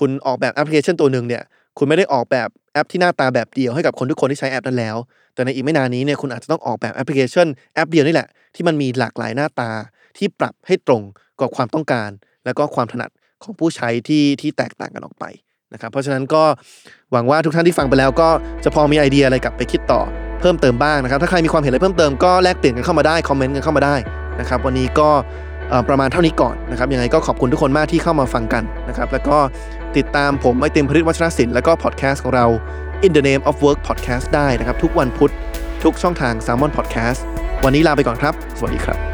คุณออกแบบแอปพลิเคชันตัวหนึ่งเนี่ยคุณไม่ได้ออกแบบ แอปที่หน้าตาแบบเดียวให้กับคนทุกคนที่ใช้แอปนั้นแล้ว แต่ในอีกไม่นานนี้เนี่ยคุณอาจจะต้องออกแบบแอปพลิเคชันแอปเดียวนี่แหละ ที่มันมีหลากหลายหน้าตาที่ปรับให้ตรงกับความต้องการ แล้วก็ความถนัดของผู้ใช้ที่ที่แตกต่างกันออกไปนะครับ เพราะฉะนั้นก็หวังว่าทุกท่านที่ฟังไปแล้ว ก็จะพอมีไอเดียอะไรกลับไปคิดต่อเพิ่มเติมบ้างนะครับ ถ้าใครมีความเห็นอะไรเพิ่มเติมก็แลกเปลี่ยนกันเข้ามาได้คอมเมนต์กันเข้ามาได้นะครับ วันนี้ก็ประมาณเท่านี้ก่อนนะครับ ยังไงก็ขอบคุณทุกคนมากที่เข้ามาฟังกันนะครับ แล้วก็ ติดตามผมไอติมพริตวัชรศิลป์และก็พอดแคสต์ของเรา In the Name of Work Podcast ได้นะครับ ทุกวันพุธทุกช่องทาง s ซ l m o n Podcast วันนี้ลาไปก่อนครับ สวัสดีครับ